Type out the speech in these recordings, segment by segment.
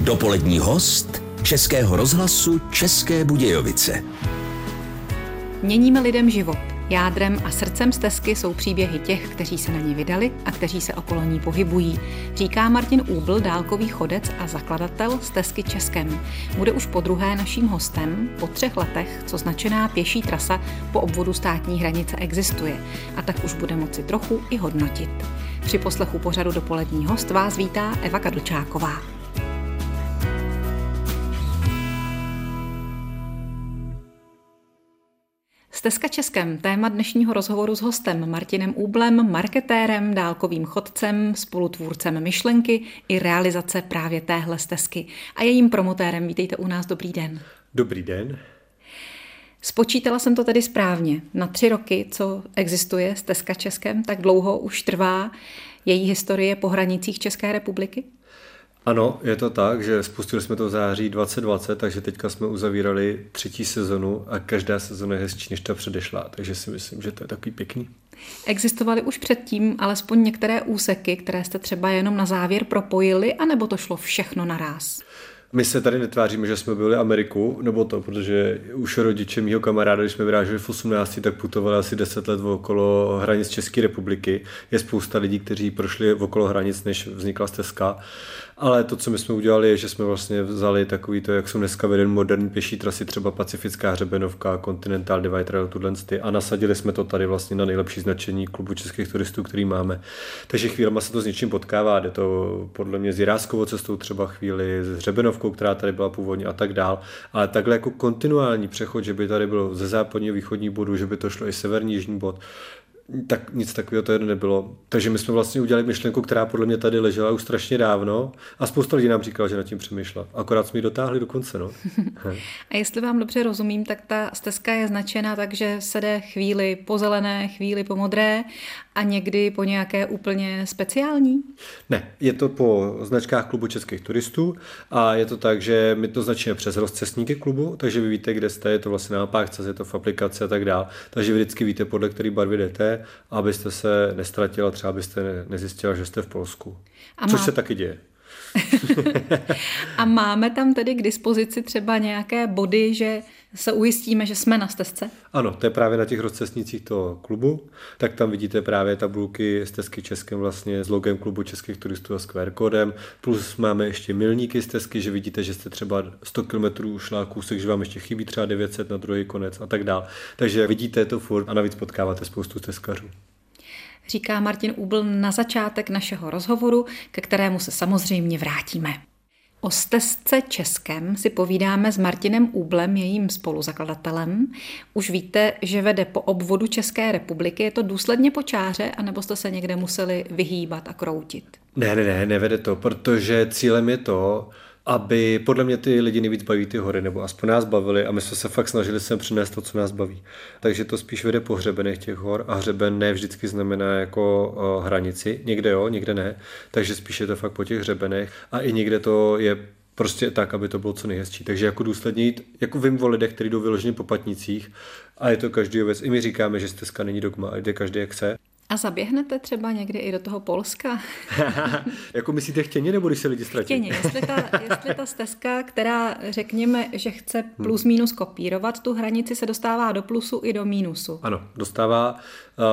Dopolední host Českého rozhlasu České Budějovice. Měníme lidem život. Jádrem a srdcem stezky jsou příběhy těch, kteří se na ní vydali a kteří se okolo ní pohybují. Říká Martin Úbl, dálkový chodec a zakladatel stezky Českem. Bude už po druhé naším hostem po třech letech, co značená pěší trasa po obvodu státní hranice existuje. A tak už bude moci trochu i hodnotit. Při poslechu pořadu dopolední host vás vítá Eva Kadlčáková. Stezka Českem, téma dnešního rozhovoru s hostem Martinem Úblem, marketérem, dálkovým chodcem, spolutvůrcem myšlenky i realizace právě téhle stezky a jejím promotérem. Vítejte u nás, dobrý den. Dobrý den. Spočítala jsem to tedy správně. Na tři roky, co existuje stezka Českem, tak dlouho už trvá její historie po hranicích České republiky? Ano, je to tak, že spustili jsme to v září 2020, takže teďka jsme uzavírali třetí sezonu a každá sezona je hezčí než ta předešla, takže si myslím, že to je takový pěkný. Existovaly už předtím alespoň některé úseky, které jste třeba jenom na závěr propojili, anebo to šlo všechno naraz? My se tady netváříme, že jsme byli Ameriku, nebo to, protože už rodiče mýho kamaráda, když jsme vyráželi v 18, tak putovali asi 10 let okolo hranic České republiky. Je spousta lidí, kteří prošli okolo hranic, než vznikla stezka. Ale to, co my jsme udělali, je, že jsme vlastně vzali takový to, jak jsou dneska veden moderní pěší trasy, třeba Pacifická hřebenovka, Continental Divide Trail, tuhle a nasadili jsme to tady vlastně na nejlepší značení klubu českých turistů, který máme. Takže chvílema se to s něčím potkává, jde to podle mě s Jiráskovou cestou třeba chvíli, s hřebenovkou, která tady byla původně a tak dál. Ale takhle jako kontinuální přechod, že by tady bylo ze západního východní bodu, že by to šlo i severní jižní bod, tak nic takového tady nebylo. Takže my jsme vlastně udělali myšlenku, která podle mě tady ležela už strašně dávno a spousta lidí nám říkala, že nad tím přemýšlela. Akorát jsme ji dotáhli do konce. No. a jestli vám dobře rozumím, tak ta stezka je značena tak, že se jde chvíli po zelené, chvíli po modré a někdy po nějaké úplně speciální? Ne, je to po značkách klubu českých turistů a je to tak, že my to značíme přes rozcestníky klubu, takže vy víte, kde jste, je to vlastně na pákce, je to v aplikaci a tak dále. Takže vy vždycky víte, podle který barvy jdete, abyste se nestratila, třeba abyste nezjistila, že jste v Polsku. A Což má... se taky děje. a máme tam tedy k dispozici třeba nějaké body, že se ujistíme, že jsme na stezce? Ano, to je právě na těch rozcestnicích toho klubu. Tak tam vidíte právě tabulky stezky Českem vlastně s logem klubu českých turistů a s QR kódem. Plus máme ještě milníky stezky, že vidíte, že jste třeba 100 km šla kousek, že vám ještě chybí třeba 900 na druhý konec a tak dále. Takže vidíte to furt a navíc potkáváte spoustu stezkařů říká Martin Úbl na začátek našeho rozhovoru, ke kterému se samozřejmě vrátíme. O stezce Českém si povídáme s Martinem Úblem, jejím spoluzakladatelem. Už víte, že vede po obvodu České republiky. Je to důsledně po čáře, anebo jste se někde museli vyhýbat a kroutit? Ne, ne, ne, nevede to, protože cílem je to, aby podle mě ty lidi nejvíc baví ty hory, nebo aspoň nás bavili a my jsme se fakt snažili sem přinést to, co nás baví. Takže to spíš vede po hřebenech těch hor a hřeben ne vždycky znamená jako uh, hranici, někde jo, někde ne, takže spíš je to fakt po těch hřebenech a i někde to je prostě tak, aby to bylo co nejhezčí. Takže jako důsledně jít, jako vím o lidech, kteří jdou vyloženě po patnicích a je to každý věc. I my říkáme, že stezka není dogma, jde každý jak chce. A zaběhnete třeba někdy i do toho Polska? jako myslíte chtěně, nebo když se lidi ztratí? Chtěně, jestli ta, jestli ta stezka, která řekněme, že chce plus minus kopírovat tu hranici, se dostává do plusu i do mínusu. Ano, dostává.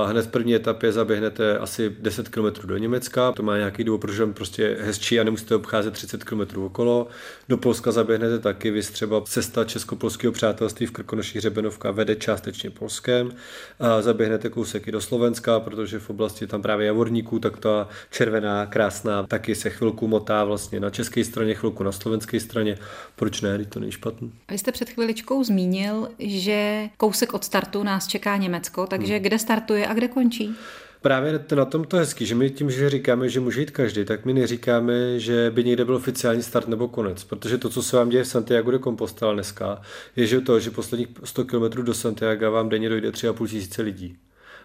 Hned v první etapě zaběhnete asi 10 km do Německa, to má nějaký důvod, protože prostě hezčí a nemusíte obcházet 30 km okolo. Do Polska zaběhnete taky, vy třeba cesta Česko-polského přátelství v Krkonoší Hřebenovka vede částečně Polskem. A zaběhnete kousek i do Slovenska, protože v oblasti tam právě javorníků, tak ta červená, krásná, taky se chvilku motá vlastně na české straně, chvilku na slovenské straně. Proč ne, to není špatný. Vy jste před chviličkou zmínil, že kousek od startu nás čeká Německo, takže hmm. kde startuje startuje a kde končí? Právě na tom to hezký, že my tím, že říkáme, že může jít každý, tak my neříkáme, že by někde byl oficiální start nebo konec, protože to, co se vám děje v Santiago de Compostela dneska, je že to, že posledních 100 km do Santiago vám denně dojde 3,5 tisíce lidí.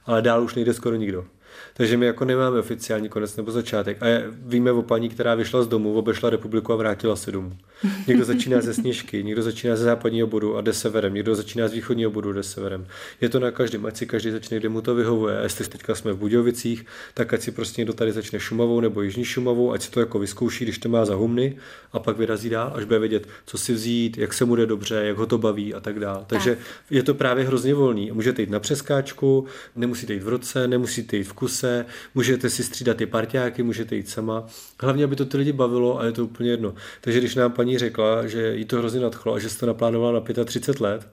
Ale dál už nejde skoro nikdo. Takže my jako nemáme oficiální konec nebo začátek. A víme o paní, která vyšla z domu, obešla republiku a vrátila se domů. Někdo začíná ze snížky, někdo začíná ze západního bodu a jde severem, někdo začíná z východního bodu, jde severem. Je to na každém, ať si každý začne, kde mu to vyhovuje. A jestli teďka jsme v Budějovicích, tak ať si prostě někdo tady začne Šumavou nebo Jižní Šumavou, ať si to jako vyzkouší, když to má za humny a pak vyrazí dál, až bude vědět, co si vzít, jak se mu jde dobře, jak ho to baví a tak dále. Takže tak. je to právě hrozně volný. Můžete jít na přeskáčku, nemusíte jít v roce, nemusíte jít v kuse, můžete si střídat ty parťáky, můžete jít sama. Hlavně, aby to ty lidi bavilo a je to úplně jedno. Takže když nám paní řekla, že jí to hrozně nadchlo a že se to naplánovala na 35 let,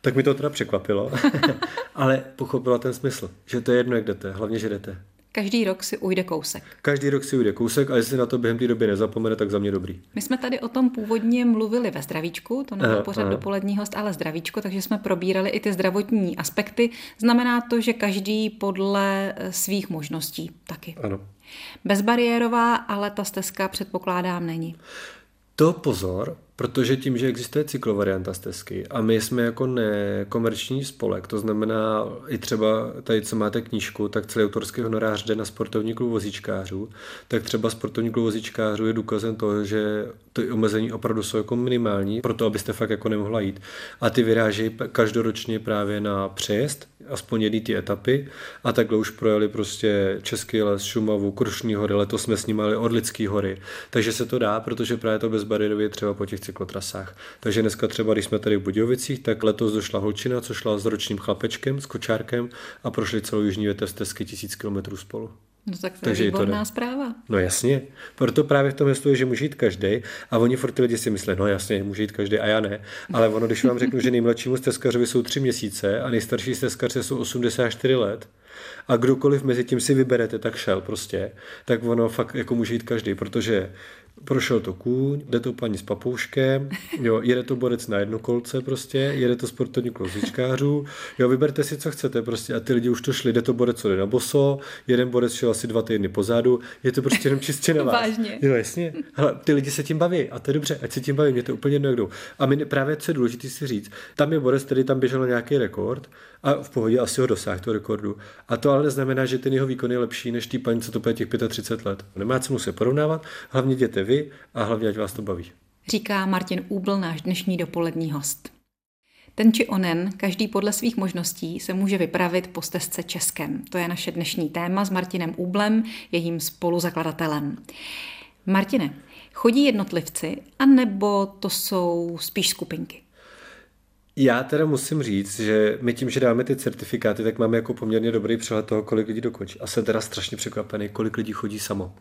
tak mi to teda překvapilo, ale pochopila ten smysl, že to je jedno, jak jdete, hlavně, že jdete. Každý rok si ujde kousek. Každý rok si ujde kousek a jestli na to během té doby nezapomene, tak za mě dobrý. My jsme tady o tom původně mluvili ve zdravíčku, to nebyl pořád dopolední host, ale zdravíčko, takže jsme probírali i ty zdravotní aspekty. Znamená to, že každý podle eh, svých možností taky. Ano. Bezbariérová, ale ta stezka předpokládám není. To pozor, Protože tím, že existuje cyklovarianta stezky a my jsme jako nekomerční spolek, to znamená i třeba tady, co máte knížku, tak celý autorský honorář jde na sportovní klub vozíčkářů, tak třeba sportovní klub vozíčkářů je důkazem toho, že ty omezení opravdu jsou jako minimální, proto abyste fakt jako nemohla jít. A ty vyrážejí každoročně právě na přejezd, aspoň jedný ty etapy a takhle už projeli prostě Český les, Šumavu, Krušní hory, letos jsme snímali Orlický hory. Takže se to dá, protože právě to bezbariérově třeba po těch cyklotrasách. Takže dneska třeba, když jsme tady v Budějovicích, tak letos došla holčina, co šla s ročním chlapečkem, s kočárkem a prošli celou jižní větev stezky tisíc kilometrů spolu. No tak to Takže je výborná to zpráva. No jasně, proto právě v tom je, že může jít každý a oni furt ty lidi si myslí, no jasně, může jít každý a já ne. Ale ono, když vám řeknu, že nejmladšímu stezkařovi jsou tři měsíce a nejstarší stezkaři jsou 84 let, a kdokoliv mezi tím si vyberete, tak šel prostě, tak ono fakt jako může jít každý, protože prošel to kůň, jde to paní s papouškem, jo, jede to borec na jedno kolce prostě, jede to sportovní klozičkářů, jo, vyberte si, co chcete prostě a ty lidi už to šli, jde to borec, co jde na boso, jeden borec šel asi dva týdny pozadu, je to prostě jenom čistě na vás. Vážně. Jo, jasně. Hele, ty lidi se tím baví a to je dobře, ať se tím baví, mě to úplně jedno, jak jdou. A my právě, co je důležité si říct, tam je borec, který tam běžel nějaký rekord a v pohodě asi ho dosáhl, toho rekordu. A to ale neznamená, že ten jeho výkon je lepší než tý paní, co to těch 35 let. Nemá cenu se porovnávat, hlavně jděte vy a hlavně ať vás to baví. Říká Martin Úbl, náš dnešní dopolední host. Ten či onen, každý podle svých možností, se může vypravit po stezce Českem. To je naše dnešní téma s Martinem Úblem, jejím spoluzakladatelem. Martine, chodí jednotlivci, anebo to jsou spíš skupinky? Já teda musím říct, že my tím, že dáme ty certifikáty, tak máme jako poměrně dobrý přehled toho, kolik lidí dokončí. A jsem teda strašně překvapený, kolik lidí chodí samo.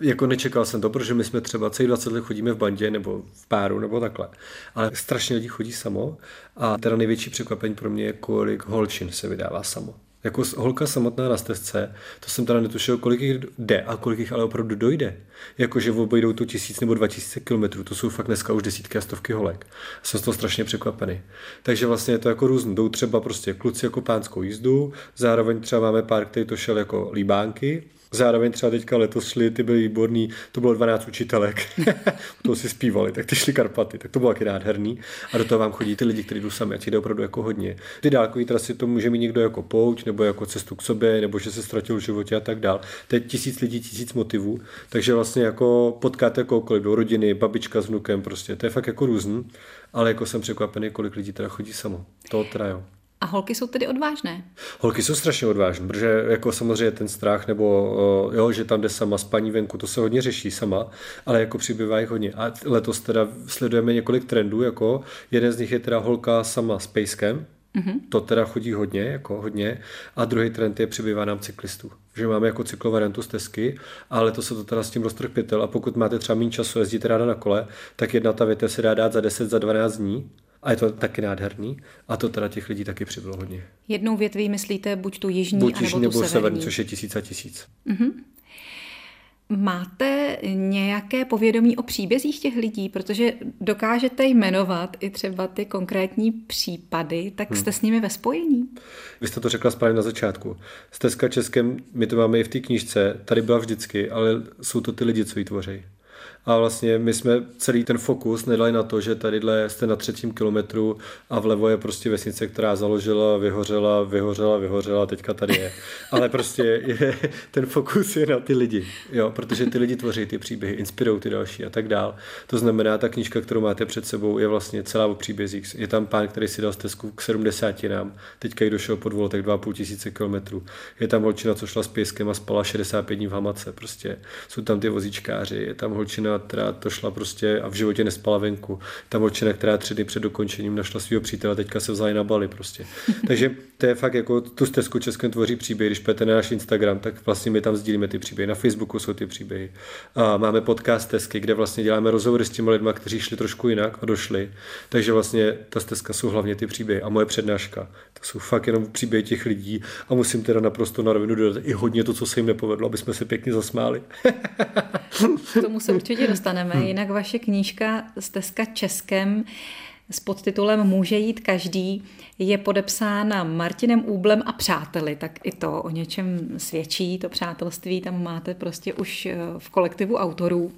Jako nečekal jsem to, protože my jsme třeba celý 20 let chodíme v bandě nebo v páru nebo takhle. Ale strašně lidí chodí samo a teda největší překvapení pro mě je, kolik holčin se vydává samo. Jako holka samotná na stezce, to jsem teda netušil, kolik jich jde a kolik jich ale opravdu dojde. Jakože obejdou to tisíc nebo dva tisíce kilometrů, to jsou fakt dneska už desítky a stovky holek. Jsem z toho strašně překvapený. Takže vlastně je to jako různý. Jdou třeba prostě kluci jako pánskou jízdu, zároveň třeba máme pár, který to šel jako líbánky, Zároveň třeba teďka letos šli, ty byly výborný, to bylo 12 učitelek, to si zpívali, tak ty šli Karpaty, tak to bylo taky nádherný. A do toho vám chodí ty lidi, kteří jdou sami, a ti jde opravdu jako hodně. Ty dálkové trasy to může mít někdo jako pouť, nebo jako cestu k sobě, nebo že se ztratil v životě a tak dál. Teď tisíc lidí, tisíc motivů, takže vlastně jako potkáte koukoliv do rodiny, babička s vnukem, prostě, to je fakt jako různý, ale jako jsem překvapený, kolik lidí teda chodí samo. To teda jo. Holky jsou tedy odvážné? Holky jsou strašně odvážné, protože jako samozřejmě ten strach, nebo jo, že tam jde sama spaní venku, to se hodně řeší sama, ale jako přibývá jich hodně. A letos teda sledujeme několik trendů, jako jeden z nich je teda holka sama s pejskem, Mm-hmm. To teda chodí hodně, jako hodně. A druhý trend je přibývá nám cyklistů. Že máme jako cyklovariantu stezky, ale to se to teda s tím roztrh. A pokud máte třeba méně času, jezdíte ráda na kole, tak jedna ta větev se dá dát za 10, za 12 dní a je to taky nádherný. A to teda těch lidí taky přibylo hodně. Jednou větví myslíte buď tu jižní, buď jižní nebo tu nebo severní. což je tisíc a tisíc. Mm-hmm. Máte nějaké povědomí o příbězích těch lidí, protože dokážete jmenovat i třeba ty konkrétní případy, tak hmm. jste s nimi ve spojení? Vy jste to řekla správně na začátku. Stezka Českem, my to máme i v té knížce, tady byla vždycky, ale jsou to ty lidi, co ji tvoří. A vlastně my jsme celý ten fokus nedali na to, že tadyhle jste na třetím kilometru a vlevo je prostě vesnice, která založila, vyhořela, vyhořela, vyhořela, teďka tady je. Ale prostě je, ten fokus je na ty lidi, jo, protože ty lidi tvoří ty příběhy, inspirují ty další a tak dál. To znamená, ta knížka, kterou máte před sebou, je vlastně celá o příbězích. Je tam pán, který si dal stezku k 70 nám, teďka jí došel pod volotek 2,5 tisíce kilometrů. Je tam holčina, co šla s pěskem a spala 65 dní v hamace. Prostě jsou tam ty vozíčkáři, je tam holčina, která to šla prostě a v životě nespala venku. Tam holčina, která tři dny před dokončením našla svého přítele, teďka se vzali na Bali prostě. Takže to je fakt jako tu stezku Českém tvoří příběh. Když půjdete na náš Instagram, tak vlastně my tam sdílíme ty příběhy. Na Facebooku jsou ty příběhy. A máme podcast Stezky, kde vlastně děláme rozhovory s těmi lidmi, kteří šli trošku jinak a došli. Takže vlastně ta stezka jsou hlavně ty příběhy. A moje přednáška, to jsou fakt jenom příběhy těch lidí. A musím teda naprosto na rovinu dodat i hodně to, co se jim nepovedlo, aby jsme se pěkně zasmáli. K tomu se určitě dostaneme. Jinak vaše knížka Stezka Českem s podtitulem Může jít každý je podepsána Martinem Úblem a přáteli, tak i to o něčem svědčí, to přátelství tam máte prostě už eh, v kolektivu autorů.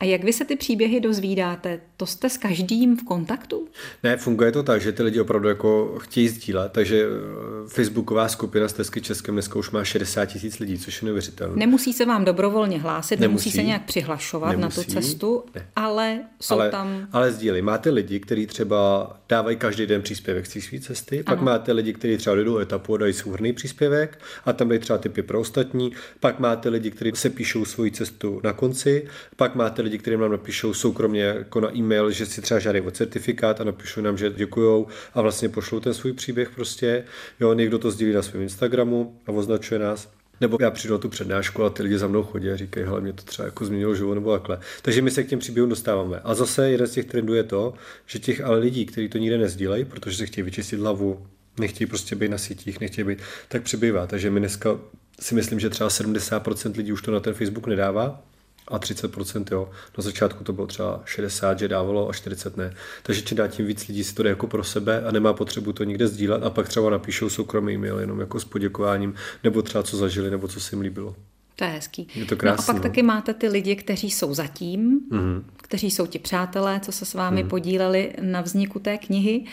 A jak vy se ty příběhy dozvídáte? To jste s každým v kontaktu? Ne, funguje to tak, že ty lidi opravdu jako chtějí sdílet, takže eh, facebooková skupina Stezky Českém dneska už má 60 tisíc lidí, což je neuvěřitelné. Nemusí se vám dobrovolně hlásit, nemusí, nemusí se nějak přihlašovat nemusí, na tu cestu, ne. ale jsou ale, tam... Ale sdílí. Máte lidi, kteří třeba dávají každý den příspěvek z cesty, ano. pak máte lidi, kteří třeba jdou etapu a dají souhrný příspěvek a tam dají třeba typy pro ostatní, pak máte lidi, kteří se píšou svoji cestu na konci, pak máte lidi, kteří nám napíšou soukromně jako na e-mail, že si třeba žádají o certifikát a napíšou nám, že děkujou a vlastně pošlou ten svůj příběh prostě. Jo, někdo to sdílí na svém Instagramu a označuje nás. Nebo já přijdu na tu přednášku a ty lidi za mnou chodí a říkají, hele, mě to třeba jako změnilo život nebo takhle. Takže my se k těm příběhům dostáváme. A zase jeden z těch trendů je to, že těch ale lidí, kteří to nikde nezdílejí, protože se chtějí vyčistit hlavu, nechtějí prostě být na sítích, nechtějí být, tak přibývá. Takže my dneska si myslím, že třeba 70% lidí už to na ten Facebook nedává, a 30% jo. Na začátku to bylo třeba 60, že dávalo a 40 ne. Takže čím dá tím víc lidí si to jde jako pro sebe a nemá potřebu to nikde sdílet a pak třeba napíšou soukromý e-mail jenom jako s poděkováním nebo třeba co zažili nebo co se jim líbilo. To je hezký. Je to krásný, no a pak no. taky máte ty lidi, kteří jsou zatím, mm-hmm. kteří jsou ti přátelé, co se s vámi mm-hmm. podíleli na vzniku té knihy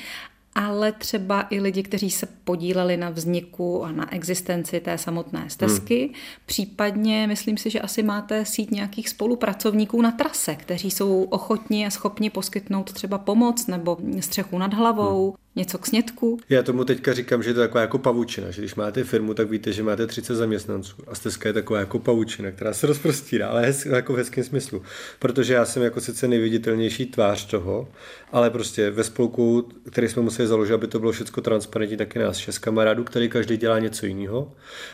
ale třeba i lidi, kteří se podíleli na vzniku a na existenci té samotné stezky. Hmm. Případně, myslím si, že asi máte síť nějakých spolupracovníků na trase, kteří jsou ochotní a schopni poskytnout třeba pomoc nebo střechu nad hlavou. Hmm něco k snědku. Já tomu teďka říkám, že je to taková jako pavučina, že když máte firmu, tak víte, že máte 30 zaměstnanců a stezka je taková jako pavučina, která se rozprostírá, ale hez, jako v hezkém smyslu. Protože já jsem jako sice nejviditelnější tvář toho, ale prostě ve spolku, který jsme museli založit, aby to bylo všechno transparentní, taky nás šest kamarádů, který každý dělá něco jiného,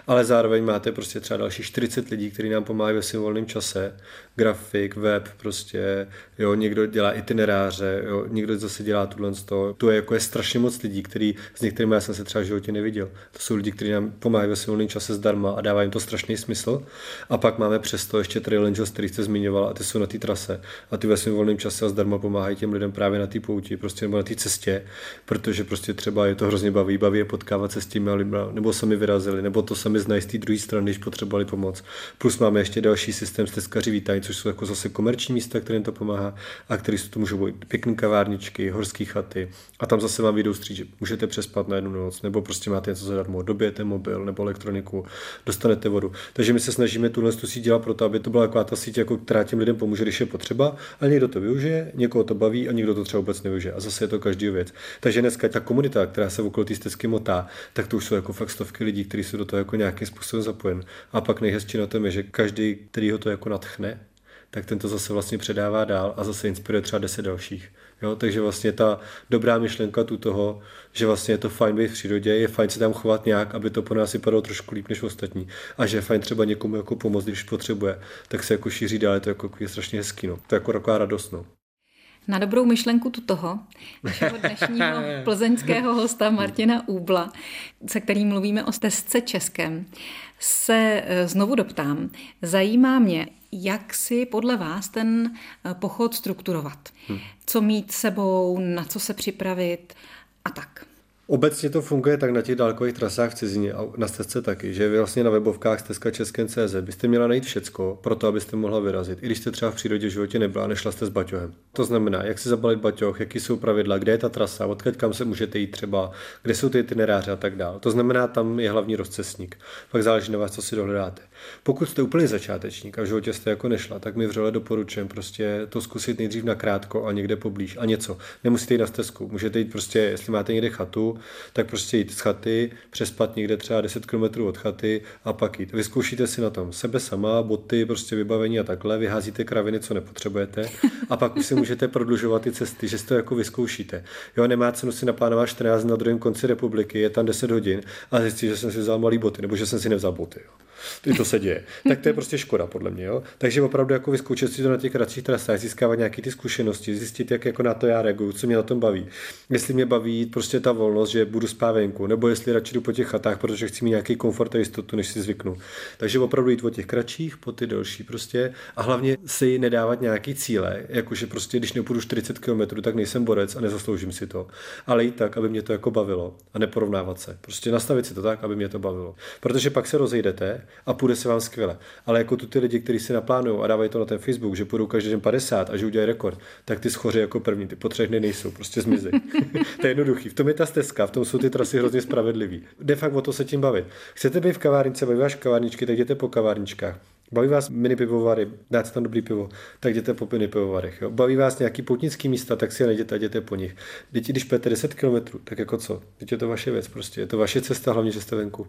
ale zároveň máte prostě třeba další 40 lidí, kteří nám pomáhají ve svém volném čase, grafik, web, prostě, jo, někdo dělá itineráře, jo, někdo zase dělá tuhle to, to je jako je strašně moc lidí, který, s některými já jsem se třeba v životě neviděl. To jsou lidi, kteří nám pomáhají ve svém čase zdarma a dává jim to strašný smysl. A pak máme přesto ještě Trail Angels, který jste zmiňoval, a ty jsou na té trase. A ty ve svém volném čase a zdarma pomáhají těm lidem právě na té pouti, prostě nebo na té cestě, protože prostě třeba je to hrozně baví, baví je potkávat se s těmi lidmi, nebo sami vyrazili, nebo to sami znají z té druhé strany, když potřebovali pomoc. Plus máme ještě další systém stezkaři vítání, což jsou jako zase komerční místa, kterým to pomáhá a který jsou to můžou být pěkné kavárničky, horské chaty a tam zase vám vyjdou stříč, že můžete přespat na jednu noc, nebo prostě máte něco zadarmo, dobijete mobil nebo elektroniku, dostanete vodu. Takže my se snažíme tuhle tu síť dělat proto, aby to byla taková ta síť, jako, která těm lidem pomůže, když je potřeba, ale někdo to využije, někoho to baví a někdo to třeba vůbec nevyužije. A zase je to každý věc. Takže dneska ta komunita, která se okolo té stezky motá, tak to už jsou jako fakt stovky lidí, kteří jsou do toho jako nějakým způsobem zapojen. A pak nejhezčí na tom je, že každý, který ho to jako natchne, tak ten to zase vlastně předává dál a zase inspiruje třeba deset dalších. Jo, takže vlastně ta dobrá myšlenka tu toho, že vlastně je to fajn být v přírodě, je fajn se tam chovat nějak, aby to po nás vypadalo trošku líp než ostatní. A že je fajn třeba někomu jako pomoct, když potřebuje, tak se jako šíří dál, je to jako je strašně hezký. No. To je jako taková radost. No. Na dobrou myšlenku tu toho, našeho dnešního plzeňského hosta Martina Úbla, se kterým mluvíme o stezce Českém, se eh, znovu doptám. Zajímá mě, jak si podle vás ten eh, pochod strukturovat. Hmm. Co mít sebou, na co se připravit a tak. Obecně to funguje tak na těch dálkových trasách v cizině a na stezce taky, že vy vlastně na webovkách stezka Česken.cz byste měla najít všecko pro to, abyste mohla vyrazit, i když jste třeba v přírodě v životě nebyla a nešla jste s baťohem. To znamená, jak si zabalit baťoh, jaký jsou pravidla, kde je ta trasa, odkud kam se můžete jít třeba, kde jsou ty itineráře a tak dále. To znamená, tam je hlavní rozcestník. Pak záleží na vás, co si dohledáte. Pokud jste úplně začátečník a v životě jste jako nešla, tak mi vřele doporučujem prostě to zkusit nejdřív na krátko a někde poblíž a něco. Nemusíte jít na stezku, můžete jít prostě, jestli máte někde chatu, tak prostě jít z chaty, přespat někde třeba 10 km od chaty a pak jít. Vyzkoušíte si na tom sebe sama, boty, prostě vybavení a takhle, vyházíte kraviny, co nepotřebujete a pak už si můžete prodlužovat ty cesty, že si to jako vyzkoušíte. Jo, nemá cenu si naplánovat 14 na druhém konci republiky, je tam 10 hodin a zjistit, že jsem si vzal malý boty nebo že jsem si nevzal boty. Jo ty to se děje. Tak to je prostě škoda, podle mě. Jo? Takže opravdu jako vyzkoušet si to na těch kratších trasách, získávat nějaké ty zkušenosti, zjistit, jak jako na to já reaguju, co mě na tom baví. Jestli mě baví prostě ta volnost, že budu spát venku, nebo jestli radši jdu po těch chatách, protože chci mít nějaký komfort a jistotu, než si zvyknu. Takže opravdu jít po těch kratších, po ty delší prostě a hlavně si nedávat nějaký cíle, jakože prostě když nepůjdu 40 km, tak nejsem borec a nezasloužím si to. Ale i tak, aby mě to jako bavilo a neporovnávat se. Prostě nastavit si to tak, aby mě to bavilo. Protože pak se rozejdete a půjde se vám skvěle. Ale jako tu ty lidi, kteří si naplánují a dávají to na ten Facebook, že půjdou každý den 50 a že udělají rekord, tak ty schoři jako první, ty po třech dny nejsou, prostě zmizí. to je jednoduchý. V tom je ta stezka, v tom jsou ty trasy hrozně spravedlivý. De fakt o to se tím bavit. Chcete být v kavárnice, baví vás kavárničky, tak jděte po kavárničkách. Baví vás mini pivovary, dáte tam dobrý pivo, tak jděte po mini pivovarech. Jo. Baví vás nějaký poutnický místa, tak si je najděte a jděte po nich. Děti, když půjdete 10 km, tak jako co? Teď je to vaše věc prostě, je to vaše cesta, hlavně, že jste venku.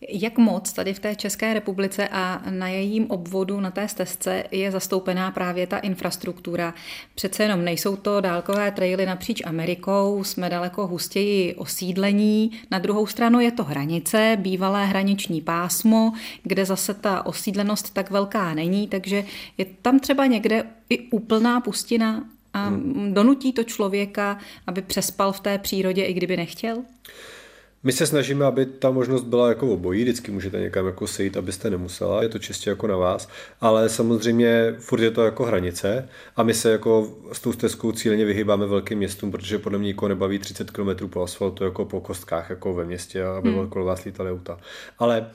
Jak moc tady v té České republice a na jejím obvodu, na té stezce je zastoupená právě ta infrastruktura? Přece jenom nejsou to dálkové traily napříč Amerikou, jsme daleko hustěji osídlení. Na druhou stranu je to hranice, bývalé hraniční pásmo, kde zase ta osídlenost tak velká není, takže je tam třeba někde i úplná pustina a hmm. donutí to člověka, aby přespal v té přírodě, i kdyby nechtěl? My se snažíme, aby ta možnost byla jako obojí, vždycky můžete někam jako sejít, abyste nemusela, je to čistě jako na vás, ale samozřejmě furt je to jako hranice a my se jako s tou stezkou cíleně vyhýbáme velkým městům, protože podle mě nikoho nebaví 30 km po asfaltu jako po kostkách jako ve městě, aby hmm. okolo vás lítaly auta. Ale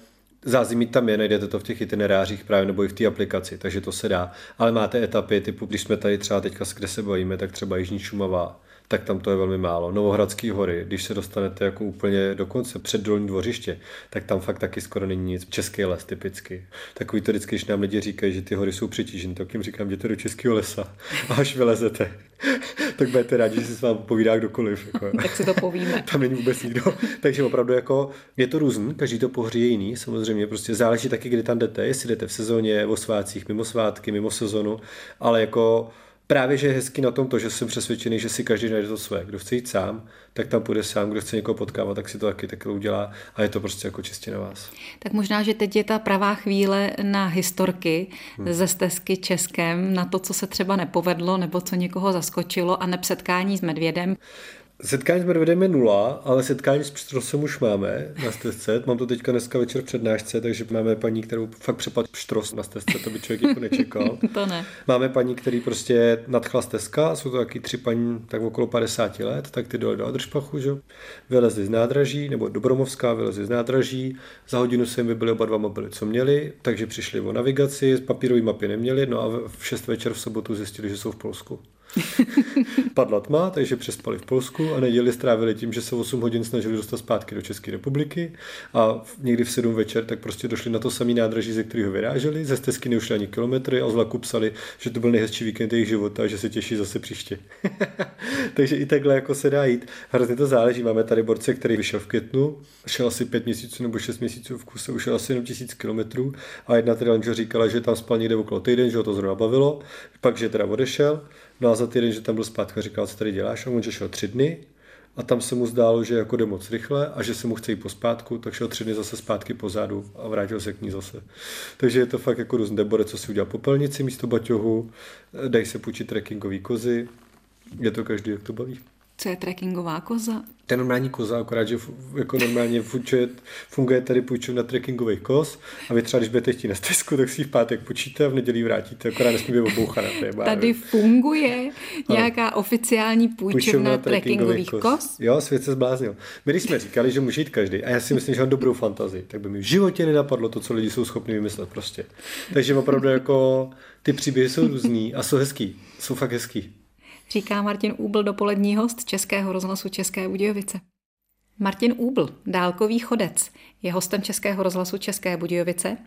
Zázemí tam je, najdete to v těch itinerářích právě nebo i v té aplikaci, takže to se dá. Ale máte etapy typu, když jsme tady třeba teďka, kde se bavíme, tak třeba Jižní Šumava, tak tam to je velmi málo. Novohradský hory, když se dostanete jako úplně do konce před dolní dvořiště, tak tam fakt taky skoro není nic. Český les typicky. Takový to vždycky, když nám lidi říkají, že ty hory jsou přetížené, tak jim říkám, jděte do českého lesa a až vylezete, tak budete rádi, že si s vámi povídá kdokoliv. Jako. tak si to povíme. Tam není vůbec nikdo. Takže opravdu jako je to různý, každý to pohří je jiný, samozřejmě prostě záleží taky, kdy tam jdete, jestli jdete v sezóně, o svácích, mimo svátky, mimo sezonu, ale jako právě, že je hezky na tom to, že jsem přesvědčený, že si každý najde to své. Kdo chce jít sám, tak tam půjde sám, kdo chce někoho potkávat, tak si to taky takhle udělá a je to prostě jako čistě na vás. Tak možná, že teď je ta pravá chvíle na historky hmm. ze stezky Českém, na to, co se třeba nepovedlo nebo co někoho zaskočilo a nepsetkání s medvědem. Setkání s medvědem je nula, ale setkání s pštrosem už máme na stezce. Mám to teďka dneska večer v přednášce, takže máme paní, kterou fakt přepad pštros na stezce, to by člověk jako nečekal. to ne. Máme paní, který prostě nadchla stezka, jsou to taky tři paní tak okolo 50 let, tak ty dole do Adršpachu, že? vylezli z nádraží, nebo Dobromovská vylezli z nádraží, za hodinu se jim vybili oba dva mobily, co měli, takže přišli o navigaci, papírové mapy neměli, no a v 6 večer v sobotu zjistili, že jsou v Polsku. Padla tma, takže přespali v Polsku a neděli strávili tím, že se 8 hodin snažili dostat zpátky do České republiky a někdy v 7 večer tak prostě došli na to samý nádraží, ze kterého vyráželi, ze stezky neušli ani kilometry a z vlaku psali, že to byl nejhezčí víkend jejich života a že se těší zase příště. takže i takhle jako se dá jít. Hrozně to záleží. Máme tady borce, který vyšel v květnu, šel asi 5 měsíců nebo 6 měsíců v kuse, už asi jenom tisíc kilometrů a jedna teda říkala, že tam spal někde okolo týden, že ho to zrovna bavilo, pak že teda odešel No a za týden, že tam byl zpátky, říkal, co tady děláš? A on že šel tři dny a tam se mu zdálo, že jako jde moc rychle a že se mu chce jít pospátku, tak šel tři dny zase zpátky pozadu a vrátil se k ní zase. Takže je to fakt jako různé. Debore, co si udělal popelnici místo baťohu, dají se půjčit trekkingový kozy, je to každý, jak to baví. Co je trekkingová koza? To je normální koza, akorát, že jako normálně funguje, funguje tady půjčovna trekkingových koz a vy třeba, když budete chtít na stezku, tak si ji v pátek počíte a v neděli vrátíte, akorát nesmí být obouchaná. Tady funguje nějaká no. oficiální půjčovna, půjčovna trekkingových kos. kos? Jo, svět se zbláznil. My když jsme říkali, že může jít každý, a já si myslím, že mám dobrou fantazii, tak by mi v životě nenapadlo to, co lidi jsou schopni vymyslet prostě. Takže opravdu jako ty příběhy jsou různý a jsou hezký, jsou fakt hezký říká Martin Úbl, dopolední host Českého rozhlasu České Budějovice. Martin Úbl, dálkový chodec, je hostem Českého rozhlasu České Budějovice.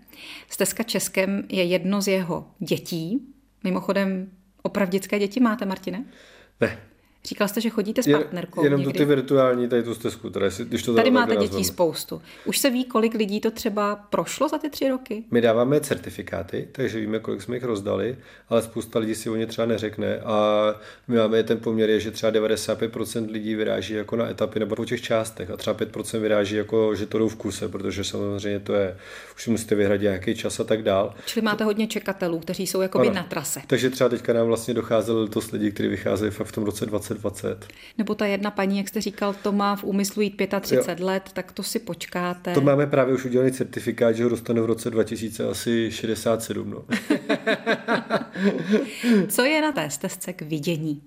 Stezka Českem je jedno z jeho dětí. Mimochodem, opravdické děti máte, Martine? Ne, Říkal jste, že chodíte s partnerkou. Jenom někdy. to ty virtuální, tady tu stezku. Tady, když to tady máte dětí spoustu. Už se ví, kolik lidí to třeba prošlo za ty tři roky? My dáváme certifikáty, takže víme, kolik jsme jich rozdali, ale spousta lidí si o ně třeba neřekne. A my máme ten poměr, že třeba 95% lidí vyráží jako na etapy nebo po těch částech a třeba 5% vyráží jako, že to jdou v kuse, protože samozřejmě to je, už musíte vyhradit nějaký čas a tak dál. Čili máte hodně čekatelů, kteří jsou jako na trase. Takže třeba teďka nám vlastně docházelo to lidi, kteří vycházeli fakt v tom roce 20 2020. Nebo ta jedna paní, jak jste říkal, to má v úmyslu jít 35 jo. let, tak to si počkáte. To máme právě už udělaný certifikát, že ho dostane v roce 2067. No. Co je na té stezce k vidění?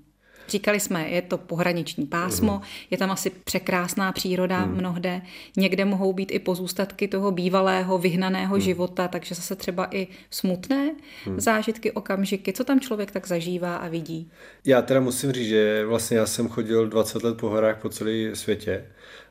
Říkali jsme, je to pohraniční pásmo, mm. je tam asi překrásná příroda mm. mnohde, někde mohou být i pozůstatky toho bývalého, vyhnaného mm. života, takže zase třeba i smutné mm. zážitky, okamžiky, co tam člověk tak zažívá a vidí. Já teda musím říct, že vlastně já jsem chodil 20 let po horách po celé světě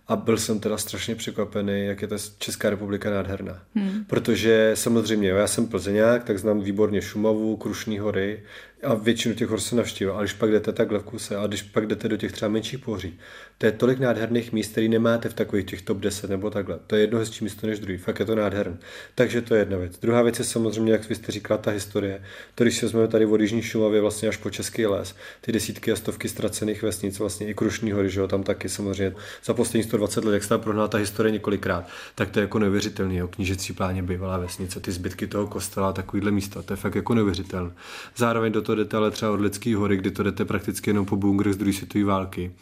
a byl jsem teda strašně překvapený, jak je ta Česká republika nádherná. Hmm. Protože samozřejmě, já jsem plzeňák, tak znám výborně Šumavu, Krušní hory, a většinu těch hor se navštívil. A když pak jdete takhle v kuse a když pak jdete do těch třeba menších pohoří, to je tolik nádherných míst, který nemáte v takových těch top 10 nebo takhle. To je jedno hezčí místo než druhý. Fakt je to nádherné. Takže to je jedna věc. Druhá věc je samozřejmě, jak vy jste říkala, ta historie. To, když se vezmeme tady od Jižní Šumavy vlastně až po Český les, ty desítky a stovky ztracených vesnic, vlastně i Krušní hory, že jo, tam taky samozřejmě za poslední 120 let, jak se tam ta historie několikrát, tak to je jako neuvěřitelný. Jo. Knížecí pláně bývalá vesnice, ty zbytky toho kostela, takovýhle místa, to je fakt jako neuvěřitelné. Zároveň do to jdete ale třeba od Lidské hory, kdy to jdete prakticky jenom po bunkrech z druhé světové války.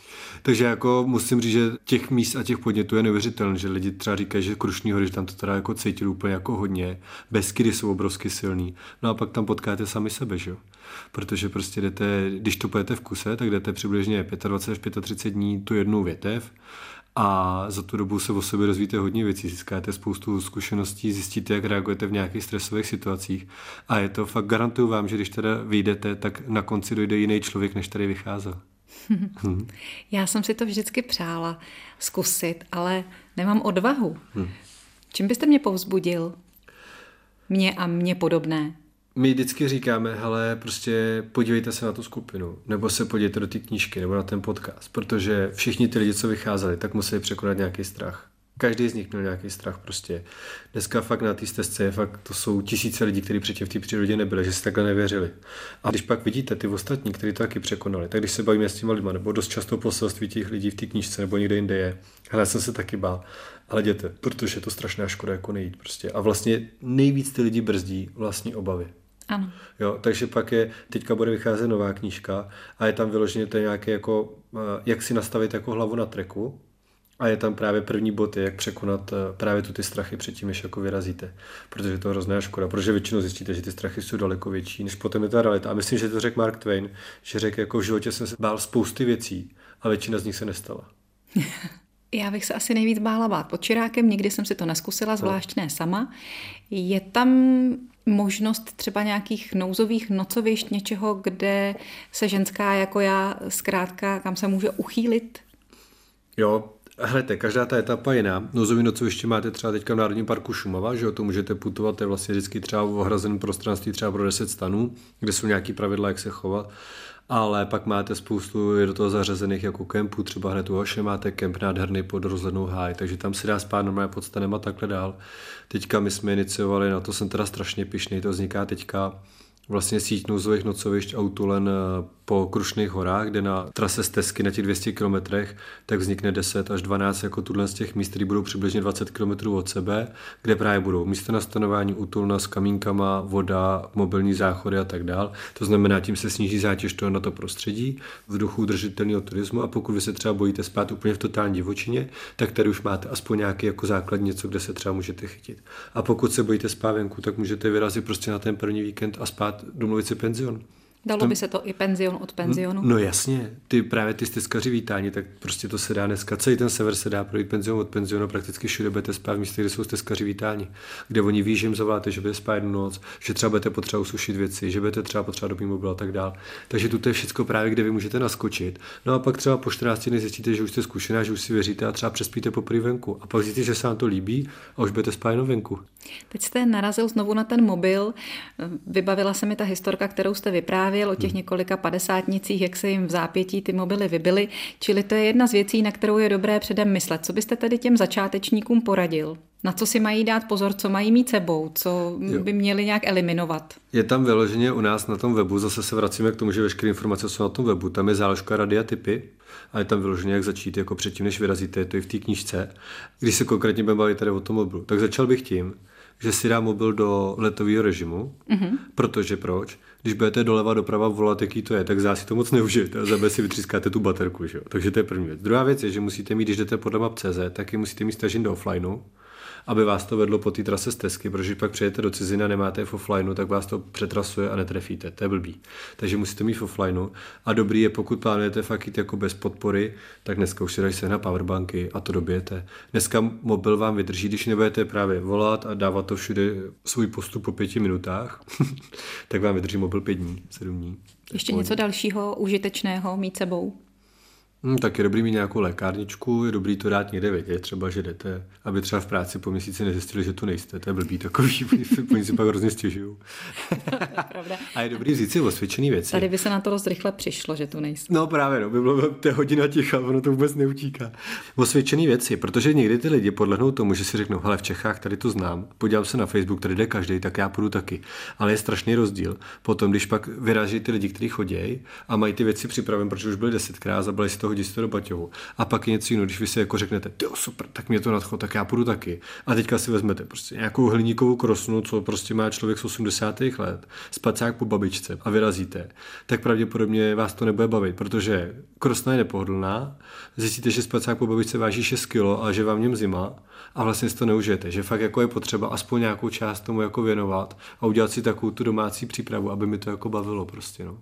Takže jako musím říct, že těch míst a těch podnětů je neuvěřitelné, že lidi třeba říkají, že Krušní hory, že tam to teda jako cítili úplně jako hodně. Beskydy jsou obrovsky silný. No a pak tam potkáte sami sebe, že jo? Protože prostě jdete, když to pojete v kuse, tak jdete přibližně 25 až 35 dní tu jednu větev a za tu dobu se o sobě rozvíjíte hodně věcí, získáte spoustu zkušeností, zjistíte, jak reagujete v nějakých stresových situacích a je to fakt garantuju vám, že když teda vyjdete, tak na konci dojde jiný člověk, než tady vycházel. Hmm. Já jsem si to vždycky přála zkusit, ale nemám odvahu. Hmm. Čím byste mě povzbudil? Mě a mě podobné my vždycky říkáme, hele, prostě podívejte se na tu skupinu, nebo se podívejte do té knížky, nebo na ten podcast, protože všichni ty lidi, co vycházeli, tak museli překonat nějaký strach. Každý z nich měl nějaký strach prostě. Dneska fakt na té stezce je fakt, to jsou tisíce lidí, kteří předtím v té přírodě nebyli, že si takhle nevěřili. A když pak vidíte ty ostatní, kteří to taky překonali, tak když se bavíme s těma lidma, nebo dost často poselství těch lidí v té knížce nebo někde jinde je, hele, jsem se taky bál, ale jděte, protože je to strašná škoda jako nejít prostě. A vlastně nejvíc ty lidi brzdí vlastní obavy. Ano. Jo, takže pak je, teďka bude vycházet nová knížka a je tam vyloženě to nějaké jako, eh, jak si nastavit jako hlavu na treku a je tam právě první bod, jak překonat eh, právě tu ty strachy předtím, než jako vyrazíte. Protože to je hrozná škoda, protože většinou zjistíte, že ty strachy jsou daleko větší, než potom je ta realita. A myslím, že to řekl Mark Twain, že řekl, jako v životě jsem se bál spousty věcí a většina z nich se nestala. Já bych se asi nejvíc bála bát pod čirákem, nikdy jsem si to neskusila, zvlášť ne sama. Je tam možnost třeba nějakých nouzových nocovišť, něčeho, kde se ženská jako já zkrátka, kam se může uchýlit? Jo, Hlejte, každá ta etapa je jiná. Nouzový nocoviště máte třeba teďka v Národním parku Šumava, že o to můžete putovat, to je vlastně vždycky třeba v ohrazeném prostranství třeba pro 10 stanů, kde jsou nějaký pravidla, jak se chovat ale pak máte spoustu je do toho zařazených jako kempů, třeba hned u Hoše máte kemp nádherný pod rozhlednou háj, takže tam si dá spát normálně pod stanem a takhle dál. Teďka my jsme iniciovali, na to jsem teda strašně pišný, to vzniká teďka vlastně síť nouzových nocovišť Autolen po Krušných horách, kde na trase stezky na těch 200 kilometrech, tak vznikne 10 až 12 jako tuhle z těch míst, které budou přibližně 20 km od sebe, kde právě budou místo na stanování útulna s kamínkama, voda, mobilní záchody a tak dál. To znamená, tím se sníží zátěž toho na to prostředí v duchu udržitelného turismu a pokud vy se třeba bojíte spát úplně v totální divočině, tak tady už máte aspoň nějaký jako základ něco, kde se třeba můžete chytit. A pokud se bojíte spát venku, tak můžete vyrazit prostě na ten první víkend a spát, domluvit si penzion. Dalo tom, by se to i penzion od penzionu? No jasně, ty právě ty stezkaři vítání, tak prostě to se dá dneska. Celý ten sever se dá projít penzion od penzionu, prakticky všude budete spát v místě, kde jsou stezkaři vítání, kde oni ví, že jim zavoláte, že budete spát jednu noc, že třeba budete potřeba usušit věci, že budete třeba potřeba dopít mobil a tak dál. Takže tu je všechno právě, kde vy můžete naskočit. No a pak třeba po 14 dny zjistíte, že už jste zkušená, že už si věříte a třeba přespíte po venku. A pak zjistíte, že se vám to líbí a už budete spát jenom venku. Teď jste narazil znovu na ten mobil. Vybavila se mi ta historka, kterou jste vyprávěl o těch hmm. několika padesátnicích, jak se jim v zápětí ty mobily vybily. Čili to je jedna z věcí, na kterou je dobré předem myslet. Co byste tedy těm začátečníkům poradil? Na co si mají dát pozor, co mají mít sebou, co jo. by měli nějak eliminovat? Je tam vyloženě u nás na tom webu, zase se vracíme k tomu, že veškeré informace jsou na tom webu, tam je záložka radiatypy a je tam vyloženě, jak začít jako předtím, než vyrazíte, je to i v té knížce. Když se konkrétně budeme bavit tady o tom mobilu, tak začal bych tím, že si dá mobil do letového režimu, mm-hmm. protože proč? Když budete doleva doprava volat, jaký to je, tak zase to moc neužijete a za si vytřískáte tu baterku. Že? Takže to je první věc. Druhá věc je, že musíte mít, když jdete podle map.cz, tak je musíte mít stažen do offlineu, aby vás to vedlo po té trase stezky, protože pak přijete do ciziny a nemáte v offlineu, tak vás to přetrasuje a netrefíte. To je blbý. Takže musíte mít v offlineu. A dobrý je, pokud plánujete fakt jít jako bez podpory, tak dneska už si dají se na powerbanky a to dobijete. Dneska mobil vám vydrží, když nebudete právě volat a dávat to všude svůj postup po pěti minutách, tak vám vydrží mobil pět dní, sedm dní. Ještě něco dalšího užitečného mít sebou? Hmm, tak je dobrý mít nějakou lékárničku, je dobrý to dát někde vědět, třeba, že jdete, aby třeba v práci po měsíci nezjistili, že tu nejste. To je blbý takový, oni si pak hrozně stěžují. a je dobrý říct si osvědčený věci. Tady by se na to dost rychle přišlo, že tu nejste. No právě, no, by bylo to hodina ticha, ono to vůbec neutíká. Osvědčený věci, protože někdy ty lidi podlehnou tomu, že si řeknou, hele, v Čechách tady to znám, podívám se na Facebook, tady jde každý, tak já půjdu taky. Ale je strašný rozdíl. Potom, když pak vyráží ty lidi, kteří chodí a mají ty věci připravené, protože už byli desetkrát, zabili si toho hodí to do baťohu. A pak je něco jiného, když vy si jako řeknete, ty super, tak mě to nadchlo, tak já půjdu taky. A teďka si vezmete prostě nějakou hliníkovou krosnu, co prostě má člověk z 80. let, spacák po babičce a vyrazíte, tak pravděpodobně vás to nebude bavit, protože krosna je nepohodlná, zjistíte, že spacák po babičce váží 6 kg a že vám v něm zima a vlastně si to neužijete, že fakt jako je potřeba aspoň nějakou část tomu jako věnovat a udělat si takovou tu domácí přípravu, aby mi to jako bavilo prostě, no.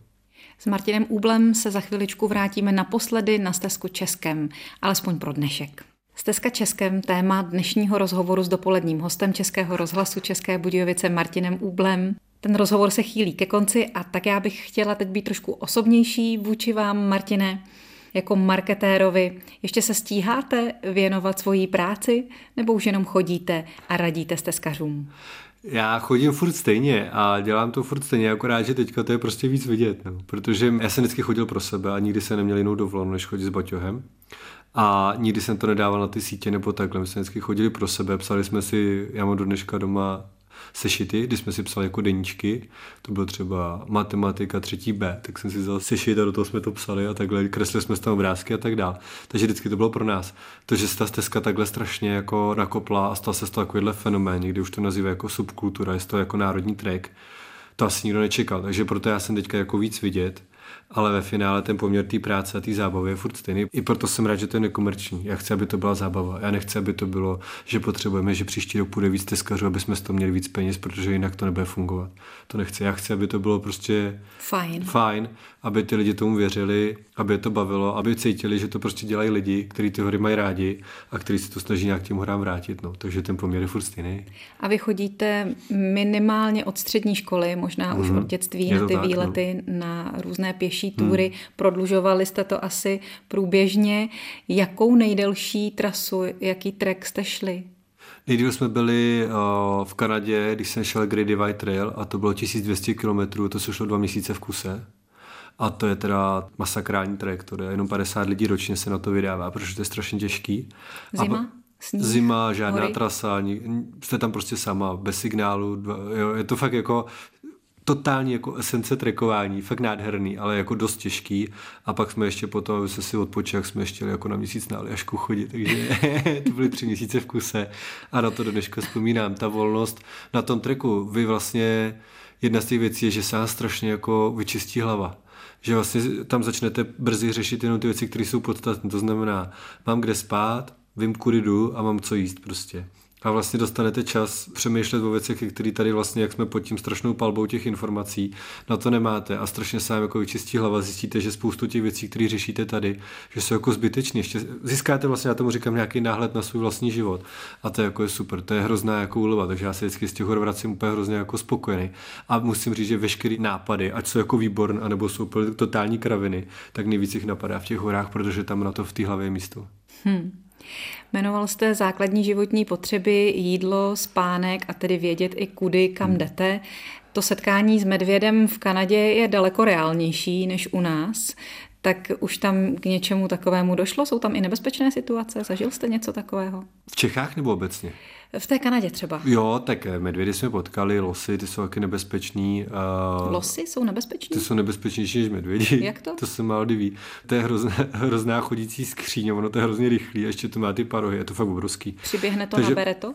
S Martinem Úblem se za chviličku vrátíme naposledy na stezku Českem, alespoň pro dnešek. Stezka Českem, téma dnešního rozhovoru s dopoledním hostem Českého rozhlasu České Budějovice Martinem Úblem. Ten rozhovor se chýlí ke konci a tak já bych chtěla teď být trošku osobnější vůči vám, Martine, jako marketérovi. Ještě se stíháte věnovat svojí práci nebo už jenom chodíte a radíte stezkařům? Já chodím furt stejně a dělám to furt stejně, akorát, že teďka to je prostě víc vidět, no. protože já jsem vždycky chodil pro sebe a nikdy jsem neměl jinou dovolenou, než chodit s Baťohem. A nikdy jsem to nedával na ty sítě nebo takhle. My jsme vždycky chodili pro sebe, psali jsme si, já mám do dneška doma sešity, kdy jsme si psali jako deníčky, to byl třeba matematika třetí B, tak jsem si vzal sešit a do toho jsme to psali a takhle, kreslili jsme tam obrázky a tak dále. Takže vždycky to bylo pro nás. To, že se ta stezka takhle strašně jako nakopla a stal se to takovýhle fenomén, někdy už to nazývá jako subkultura, je to jako národní track, to asi nikdo nečekal, takže proto já jsem teďka jako víc vidět ale ve finále ten poměr té práce a té zábavy je furt stejný. I proto jsem rád, že to je nekomerční. Já chci, aby to byla zábava. Já nechci, aby to bylo, že potřebujeme, že příští rok půjde víc teskařů, aby jsme z toho měli víc peněz, protože jinak to nebude fungovat. To nechci. Já chci, aby to bylo prostě fajn. fajn aby ty lidi tomu věřili, aby je to bavilo, aby cítili, že to prostě dělají lidi, kteří ty hory mají rádi a kteří se to snaží nějak těm horám vrátit. No. Takže ten poměr je furt stejný. A vy chodíte minimálně od střední školy, možná mm. už mhm. od dětství na ty tak, výlety, no. na různé pěší tury. Mm. Prodlužovali jste to asi průběžně. Jakou nejdelší trasu, jaký trek jste šli? Nejdřív jsme byli uh, v Kanadě, když jsem šel Great Divide Trail a to bylo 1200 km, to se šlo dva měsíce v kuse. A to je teda masakrální trajektorie, jenom 50 lidí ročně se na to vydává, protože to je strašně těžký. Zima? A Sníh, Zima, žádná hory. trasa, jste tam prostě sama, bez signálu, jo, je to fakt jako totální jako esence trekování, fakt nádherný, ale jako dost těžký. A pak jsme ještě potom, aby se si odpočil, jsme ještě jako na měsíc na Aljašku chodit, takže to byly tři měsíce v kuse a na to do dneška vzpomínám. Ta volnost na tom treku, vy vlastně, jedna z těch věcí je, že se strašně jako vyčistí hlava že vlastně tam začnete brzy řešit jenom ty věci, které jsou podstatné. To znamená, mám kde spát, vím, kudy jdu a mám co jíst prostě a vlastně dostanete čas přemýšlet o věcech, které tady vlastně, jak jsme pod tím strašnou palbou těch informací, na to nemáte a strašně se vám jako vyčistí hlava, zjistíte, že spoustu těch věcí, které řešíte tady, že jsou jako zbytečné. Ještě získáte vlastně, já tomu říkám, nějaký náhled na svůj vlastní život a to je jako je super, to je hrozná jako úleva, takže já se vždycky z těch hor vracím úplně hrozně jako spokojený. A musím říct, že veškeré nápady, ať jsou jako výborné, anebo jsou úplně totální kraviny, tak nejvíc jich napadá v těch horách, protože tam na to v té hlavě je místo. Hmm. Jmenoval jste základní životní potřeby, jídlo, spánek a tedy vědět i kudy, kam hmm. jdete. To setkání s medvědem v Kanadě je daleko reálnější než u nás. Tak už tam k něčemu takovému došlo? Jsou tam i nebezpečné situace? Zažil jste něco takového? V Čechách nebo obecně? V té Kanadě třeba. Jo, tak eh, medvědy jsme potkali, losy, ty jsou taky nebezpeční. Uh, losy jsou nebezpeční? Ty jsou nebezpečnější než medvědi. Jak to? To se málo diví. To je hrozná, hrozná chodící skříň, ono to je hrozně rychlý a ještě to má ty parohy, je to fakt obrovský. Přiběhne to, Takže, nabere to?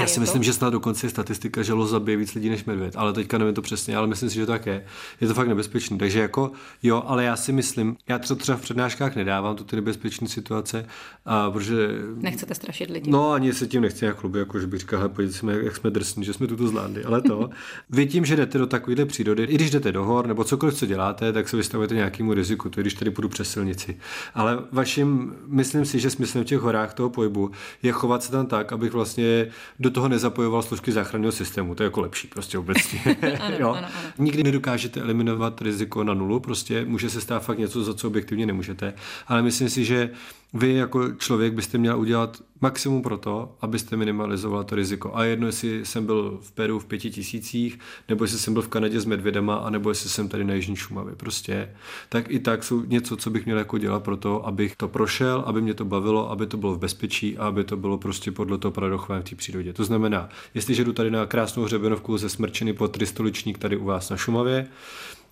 Já si myslím, to? že snad dokonce je statistika, že los zabije víc lidí než medvěd, ale teďka nevím to přesně, ale myslím si, že to tak je. Je to fakt nebezpečný. Takže jako jo, ale já si myslím, já to třeba v přednáškách nedávám, tu ty nebezpečné situace, a, protože... Nechcete strašit lidi. No, ani se tím nechci jak chlubit, jako že bych říkal, podívejte se, jak jsme drsní, že jsme tuto zlándy, ale to. Vy tím, že jdete do takovéhle přírody, i když jdete do hor nebo cokoliv, co děláte, tak se vystavujete nějakému riziku, to je, když tady půjdu přes silnici. Ale vaším, myslím si, že smyslem v těch horách toho pohybu je chovat se tam tak, abych vlastně do toho nezapojoval složky záchranného systému. To je jako lepší prostě obecně. ano, jo? Ano, ano. Nikdy nedokážete eliminovat riziko na nulu, prostě může se stát fakt něco, za co objektivně nemůžete. Ale myslím si, že vy jako člověk byste měl udělat maximum pro to, abyste minimalizoval to riziko. A jedno, jestli jsem byl v Peru v pěti tisících, nebo jestli jsem byl v Kanadě s medvědama, anebo jestli jsem tady na Jižní Šumavě. Prostě. Tak i tak jsou něco, co bych měl jako dělat pro to, abych to prošel, aby mě to bavilo, aby to bylo v bezpečí a aby to bylo prostě podle toho paradochování v té přírodě. To znamená, jestliže jdu tady na krásnou hřebenovku ze smrčeny pod tristoličník tady u vás na Šumavě,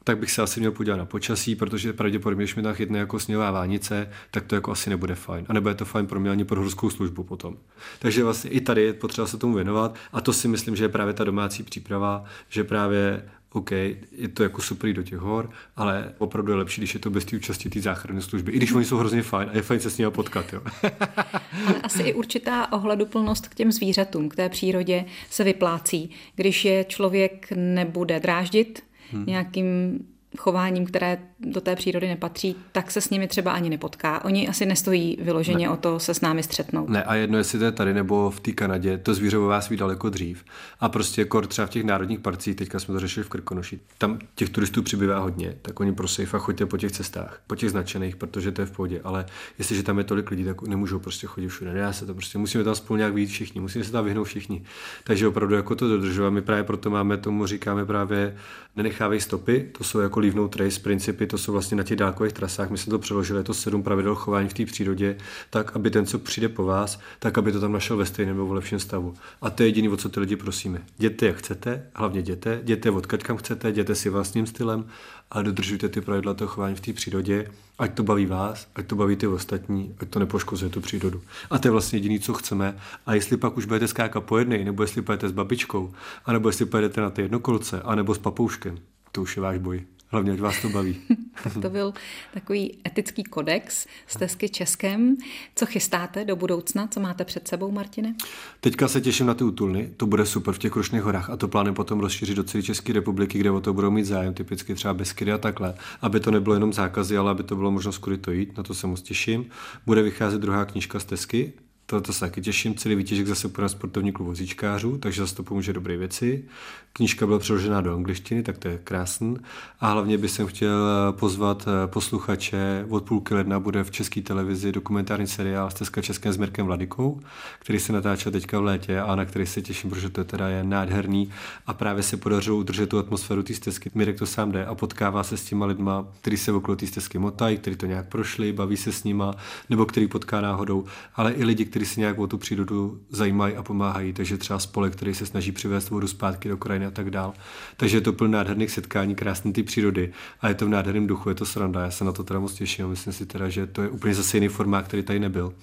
tak bych se asi měl podívat na počasí, protože pravděpodobně, když mi tam chytne jako sněhová vánice, tak to jako asi nebude fajn. A nebude to fajn pro mě ani pro horskou službu potom. Takže vlastně i tady je potřeba se tomu věnovat a to si myslím, že je právě ta domácí příprava, že právě OK, je to jako super do těch hor, ale opravdu je lepší, když je to bez té účasti té záchranné služby. I když oni jsou hrozně fajn a je fajn se s nimi potkat. Jo. asi i určitá ohleduplnost k těm zvířatům, k té přírodě se vyplácí. Když je člověk nebude dráždit, hmm. nějakým chováním, které do té přírody nepatří, tak se s nimi třeba ani nepotká. Oni asi nestojí vyloženě ne. o to se s námi střetnout. Ne, a jedno, jestli to je tady nebo v té Kanadě, to zvíře u vás ví daleko dřív. A prostě kor třeba v těch národních parcích, teďka jsme to řešili v Krkonoši, tam těch turistů přibývá hodně, tak oni prosím a choďte po těch cestách, po těch značených, protože to je v pohodě. Ale jestliže tam je tolik lidí, tak nemůžou prostě chodit všude. Ne, se to prostě musíme tam spolu nějak vyjít všichni, musíme se tam vyhnout všichni. Takže opravdu jako to dodržovat. My právě proto máme tomu říkáme právě nenechávej stopy, to jsou jako leave no trace principy, to jsou vlastně na těch dálkových trasách, my jsme to přeložili, je to sedm pravidel chování v té přírodě, tak aby ten, co přijde po vás, tak aby to tam našel ve stejném nebo v lepším stavu. A to je jediné, o co ty lidi prosíme. Jděte jak chcete, hlavně jděte, jděte odkud kam chcete, jděte si vlastním stylem a dodržujte ty pravidla toho chování v té přírodě, ať to baví vás, ať to baví ty ostatní, ať to nepoškozuje tu přírodu. A to je vlastně jediné, co chceme. A jestli pak už budete skákat po jednej, nebo jestli pojedete s babičkou, anebo jestli pojedete na ty jednokolce, anebo s papouškem, to už je váš boj. Hlavně, ať vás to baví. to byl takový etický kodex z Tesky Českem. Co chystáte do budoucna? Co máte před sebou, Martine? Teďka se těším na ty útulny. To bude super v těch Krušných horách a to plánuji potom rozšířit do celé České republiky, kde o to budou mít zájem, typicky třeba Beskydy a takhle. Aby to nebylo jenom zákazy, ale aby to bylo možnost kudy to jít. Na to se moc těším. Bude vycházet druhá knížka z Tesky, to, to se taky těším. Celý výtěžek zase půjde na sportovní klub vozíčkářů, takže zase to pomůže dobré věci. Knížka byla přeložena do angličtiny, tak to je krásný. A hlavně bych jsem chtěl eh, pozvat eh, posluchače. Od půlky ledna bude v české televizi dokumentární seriál Stezka Českém s Mirkem Vladikou, který se natáčel teďka v létě a na který se těším, protože to teda je nádherný a právě se podařilo udržet tu atmosféru té stezky. Mirek to sám jde a potkává se s těma lidma, kteří se okolo té stezky motají, kteří to nějak prošli, baví se s nima, nebo který potká náhodou, ale i lidi, kteří se nějak o tu přírodu zajímají a pomáhají, takže třeba spolek, který se snaží přivést vodu zpátky do krajiny a tak dál. Takže je to plný nádherných setkání, krásné ty přírody a je to v nádherném duchu, je to sranda. Já se na to teda moc těším. Myslím si teda, že to je úplně zase jiný formát, který tady nebyl.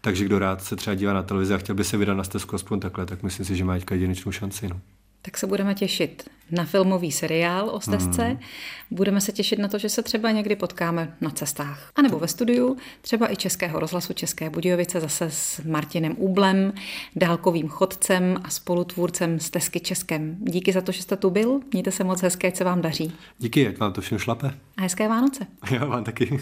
Takže kdo rád se třeba dívá na televizi a chtěl by se vydat na stezku aspoň takhle, tak myslím si, že má jedinečnou šanci. No tak se budeme těšit na filmový seriál o stezce. Hmm. Budeme se těšit na to, že se třeba někdy potkáme na cestách. A nebo ve studiu, třeba i Českého rozhlasu České Budějovice zase s Martinem Úblem, dálkovým chodcem a spolutvůrcem stezky Českem. Díky za to, že jste tu byl. Mějte se moc hezké, co vám daří. Díky, jak vám to všechno šlape. A hezké Vánoce. Já vám taky.